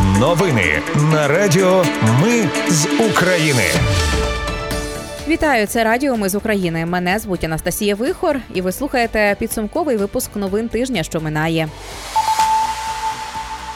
Новини на Радіо Ми з України. Вітаю, це Радіо Ми з України. Мене звуть Анастасія Вихор, і ви слухаєте підсумковий випуск новин тижня, що минає.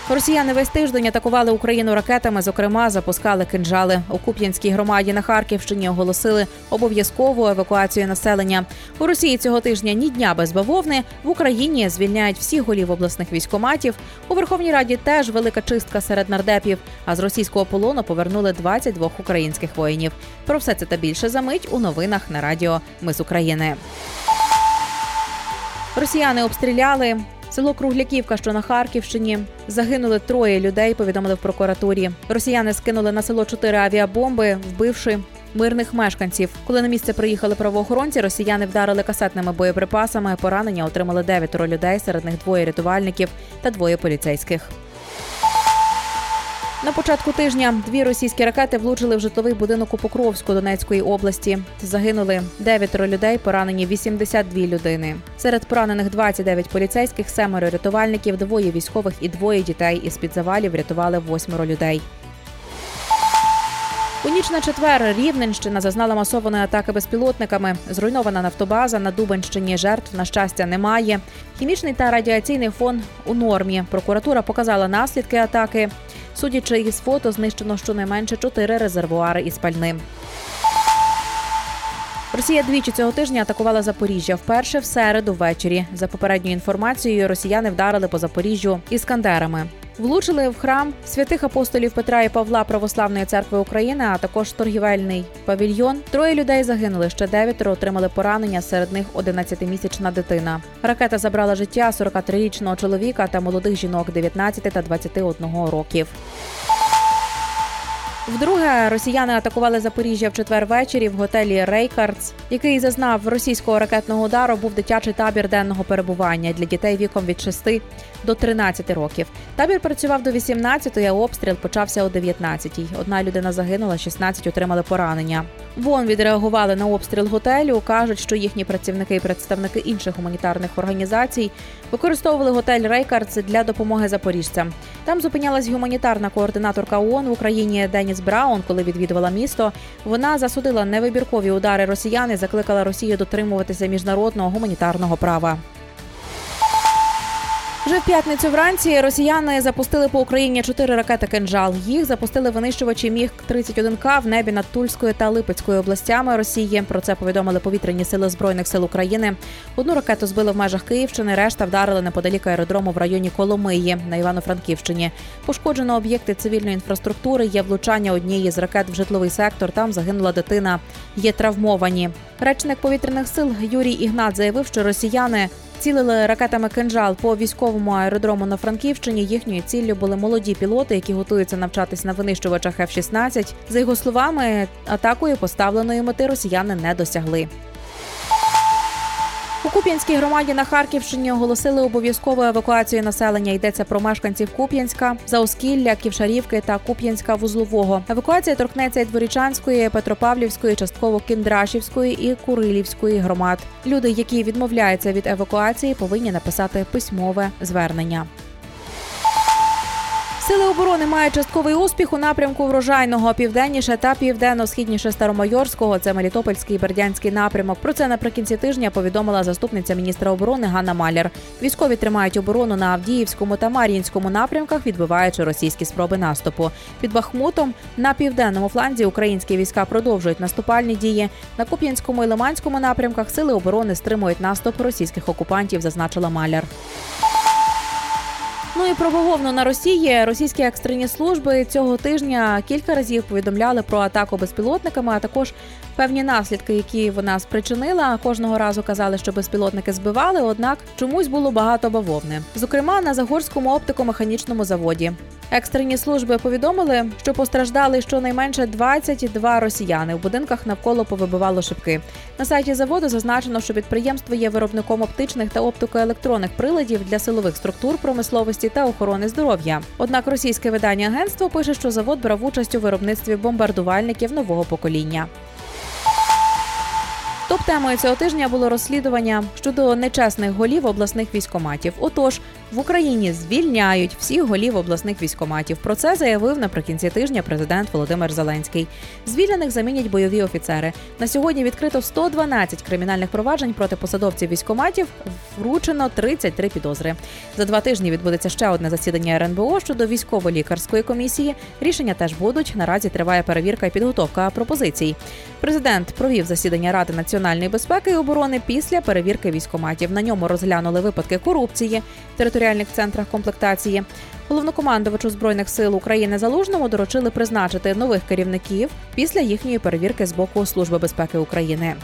Росіяни весь тиждень атакували Україну ракетами. Зокрема, запускали кинджали. У Куп'янській громаді на Харківщині оголосили обов'язкову евакуацію населення. У Росії цього тижня ні дня без бавовни. В Україні звільняють всіх голів обласних військоматів. У Верховній Раді теж велика чистка серед нардепів. А з російського полону повернули 22 українських воїнів. Про все це та більше за мить у новинах на радіо Ми з України. Росіяни обстріляли Село Кругляківка, що на Харківщині, загинули троє людей. Повідомили в прокуратурі. Росіяни скинули на село чотири авіабомби, вбивши мирних мешканців. Коли на місце приїхали правоохоронці, росіяни вдарили касетними боєприпасами. Поранення отримали дев'ятеро людей. Серед них двоє рятувальників та двоє поліцейських. На початку тижня дві російські ракети влучили в житловий будинок у Покровську Донецької області. Загинули дев'ятеро людей, поранені 82 людини. Серед поранених 29 поліцейських, семеро рятувальників, двоє військових і двоє дітей. Із під завалів врятували восьмеро людей. У ніч на четвер Рівненщина зазнала масованої атаки безпілотниками. Зруйнована нафтобаза на Дубенщині. Жертв на щастя немає. Хімічний та радіаційний фон у нормі. Прокуратура показала наслідки атаки. Судячи із фото, знищено щонайменше чотири резервуари із пальним. Росія двічі цього тижня атакувала Запоріжжя. Вперше в середу ввечері. За попередньою інформацією, росіяни вдарили по Запоріжжю іскандерами. Влучили в храм святих апостолів Петра і Павла Православної церкви України, а також торгівельний павільйон. Троє людей загинули. Ще дев'ятеро отримали поранення. Серед них 11-місячна дитина. Ракета забрала життя 43-річного чоловіка та молодих жінок 19 та 21 років. Вдруге росіяни атакували Запоріжжя в четвер ввечері в готелі Рейкардс, який зазнав російського ракетного удару. Був дитячий табір денного перебування для дітей віком від 6 до 13 років. Табір працював до 18-ї, а обстріл почався о 19-й. Одна людина загинула, 16 отримали поранення. В ООН відреагували на обстріл готелю. кажуть, що їхні працівники і представники інших гуманітарних організацій використовували готель Рейкардс для допомоги запоріжцям. Там зупинялась гуманітарна координаторка ООН в Україні Деніс Браун, коли відвідувала місто. Вона засудила невибіркові удари росіян і закликала Росію дотримуватися міжнародного гуманітарного права. Вже в п'ятницю вранці росіяни запустили по Україні чотири ракети «Кинжал». Їх запустили винищувачі міг 31 к в небі над Тульською та Липецькою областями Росії. Про це повідомили повітряні сили збройних сил України. Одну ракету збили в межах Київщини. Решта вдарили неподалік аеродрому в районі Коломиї на Івано-Франківщині. Пошкоджено об'єкти цивільної інфраструктури. Є влучання однієї з ракет в житловий сектор. Там загинула дитина. Є травмовані. Речник повітряних сил Юрій Ігнат заявив, що росіяни Цілили ракетами кинжал по військовому аеродрому на Франківщині. Їхньою ціллю були молоді пілоти, які готуються навчатись на винищувачах F-16. За його словами, атакою поставленої мети росіяни не досягли. У Куп'янській громаді на Харківщині оголосили обов'язкову евакуацію населення. Йдеться про мешканців Куп'янська, Заоскілля, Ківшарівки та Куп'янська вузлового. Евакуація торкнеться і Дворічанської, Петропавлівської, частково Кіндрашівської і Курилівської громад. Люди, які відмовляються від евакуації, повинні написати письмове звернення. Сили оборони мають частковий успіх у напрямку врожайного південніше та південно-східніше Старомайорського. Це Мелітопольський і Бердянський напрямок. Про це наприкінці тижня повідомила заступниця міністра оборони Ганна Маляр. Військові тримають оборону на Авдіївському та Мар'їнському напрямках, відбиваючи російські спроби наступу. Під Бахмутом на південному фланзі українські війська продовжують наступальні дії. На Куп'янському і Лиманському напрямках сили оборони стримують наступ російських окупантів, зазначила Маляр. Ну і про бавовну на Росії російські екстрені служби цього тижня кілька разів повідомляли про атаку безпілотниками, а також певні наслідки, які вона спричинила. Кожного разу казали, що безпілотники збивали однак чомусь було багато бавовни. Зокрема, на Загорському оптико-механічному заводі. Екстрені служби повідомили, що постраждали щонайменше 22 росіяни. В будинках навколо повибивало шибки. На сайті заводу зазначено, що підприємство є виробником оптичних та оптикоелектронних приладів для силових структур промисловості та охорони здоров'я. Однак російське видання агентство пише, що завод брав участь у виробництві бомбардувальників нового покоління. Топ темою цього тижня було розслідування щодо нечесних голів обласних військоматів. Отож, В Україні звільняють всіх голів обласних військоматів. Про це заявив наприкінці тижня президент Володимир Зеленський. Звільнених замінять бойові офіцери. На сьогодні відкрито 112 кримінальних проваджень проти посадовців військоматів. Вручено 33 підозри. За два тижні відбудеться ще одне засідання РНБО щодо військово-лікарської комісії. Рішення теж будуть. Наразі триває перевірка і підготовка пропозицій. Президент провів засідання Ради національної безпеки і оборони після перевірки військоматів. На ньому розглянули випадки корупції територіальних центрах комплектації. Головнокомандувачу збройних сил України залужному доручили призначити нових керівників після їхньої перевірки з боку Служби безпеки України.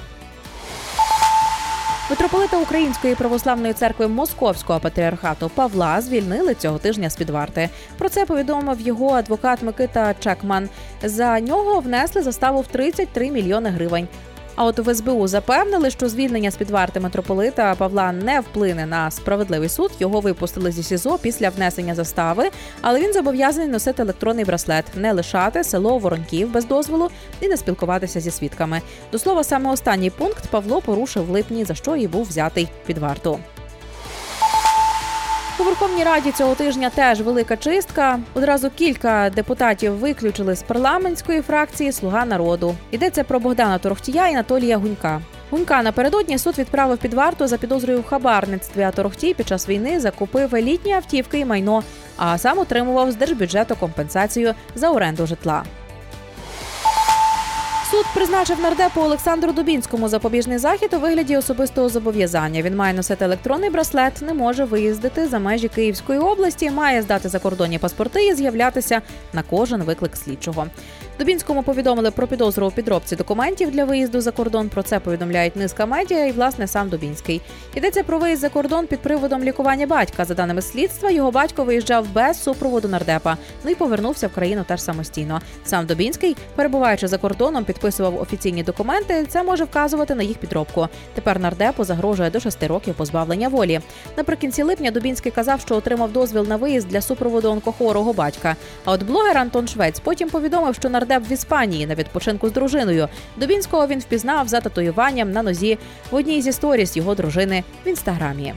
Митрополита Української православної церкви Московського патріархату Павла звільнили цього тижня з під варти. Про це повідомив його адвокат Микита Чекман. За нього внесли заставу в 33 мільйони гривень. А от в СБУ запевнили, що звільнення з під варти митрополита Павла не вплине на справедливий суд. Його випустили зі СІЗО після внесення застави, але він зобов'язаний носити електронний браслет, не лишати село Воронків без дозволу і не спілкуватися зі свідками. До слова, саме останній пункт Павло порушив в липні, за що і був взятий під варту. У Верховній Раді цього тижня теж велика чистка. Одразу кілька депутатів виключили з парламентської фракції Слуга народу. Йдеться про Богдана Торохтія і Анатолія Гунька. Гунька напередодні суд відправив під варту за підозрою в хабарництві. А Торохтій під час війни закупив елітні автівки і майно, а сам отримував з держбюджету компенсацію за оренду житла. Суд призначив нардепу Олександру Дубінському запобіжний захід у вигляді особистого зобов'язання. Він має носити електронний браслет, не може виїздити за межі Київської області, має здати закордонні паспорти і з'являтися на кожен виклик слідчого. Дубінському повідомили про підозру у підробці документів для виїзду за кордон. Про це повідомляють низка медіа і власне сам Дубінський. Йдеться про виїзд за кордон під приводом лікування батька. За даними слідства, його батько виїжджав без супроводу нардепа. Ну і повернувся в країну теж самостійно. Сам Дубінський, перебуваючи за кордоном, підписував офіційні документи. Це може вказувати на їх підробку. Тепер нардепу загрожує до шести років позбавлення волі. Наприкінці липня Дубінський казав, що отримав дозвіл на виїзд для супроводу онкохворого батька. А от блогер Антон Швець потім повідомив, що нардеп в Іспанії на відпочинку з дружиною. Дубінського він впізнав за татуюванням на нозі в одній зі сторіс його дружини в інстаграмі.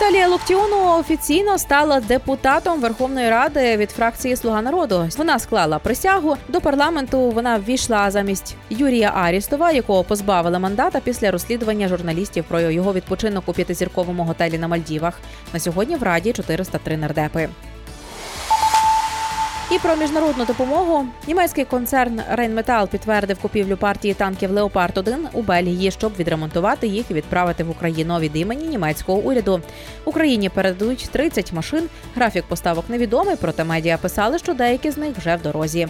Наталія Локтіонова офіційно стала депутатом Верховної Ради від фракції Слуга народу. Вона склала присягу до парламенту. Вона ввійшла замість Юрія Арістова, якого позбавили мандата після розслідування журналістів про його відпочинок у п'ятизірковому готелі на Мальдівах. На сьогодні в раді 403 нардепи. І про міжнародну допомогу німецький концерн Рейнметал підтвердив купівлю партії танків Леопард 1 у Бельгії, щоб відремонтувати їх і відправити в Україну від імені німецького уряду. Україні передадуть 30 машин. Графік поставок невідомий, проте медіа писали, що деякі з них вже в дорозі.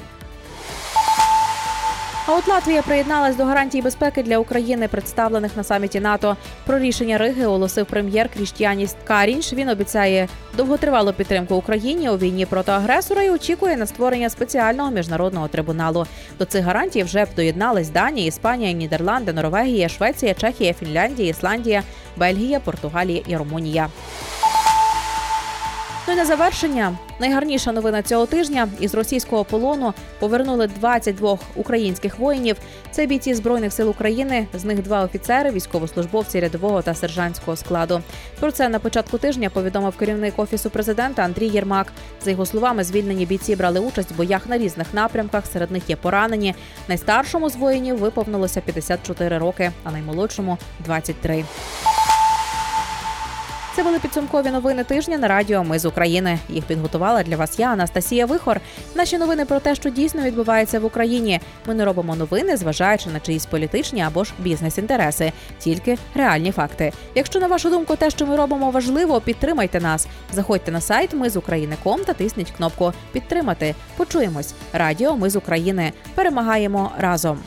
А от Латвія приєдналась до гарантій безпеки для України, представлених на саміті НАТО. Про рішення Риги оголосив прем'єр Кріштіаніс Карінш. Він обіцяє довготривалу підтримку Україні у війні проти агресора і очікує на створення спеціального міжнародного трибуналу. До цих гарантій вже б доєднались Данія, Іспанія, Нідерланди, Норвегія, Швеція, Чехія, Фінляндія, Ісландія, Бельгія, Португалія і Румунія. Ну і на завершення найгарніша новина цього тижня із російського полону повернули 22 українських воїнів. Це бійці збройних сил України. З них два офіцери, військовослужбовці рядового та сержантського складу. Про це на початку тижня повідомив керівник офісу президента Андрій Єрмак. За його словами, звільнені бійці брали участь в боях на різних напрямках. Серед них є поранені. Найстаршому з воїнів виповнилося 54 роки, а наймолодшому 23. Це були підсумкові новини тижня на радіо Ми з України. Їх підготувала для вас я, Анастасія Вихор. Наші новини про те, що дійсно відбувається в Україні. Ми не робимо новини, зважаючи на чиїсь політичні або ж бізнес-інтереси, тільки реальні факти. Якщо на вашу думку, те, що ми робимо, важливо, підтримайте нас. Заходьте на сайт Ми з України.ком та тисніть кнопку Підтримати. Почуємось. Радіо Ми з України. Перемагаємо разом.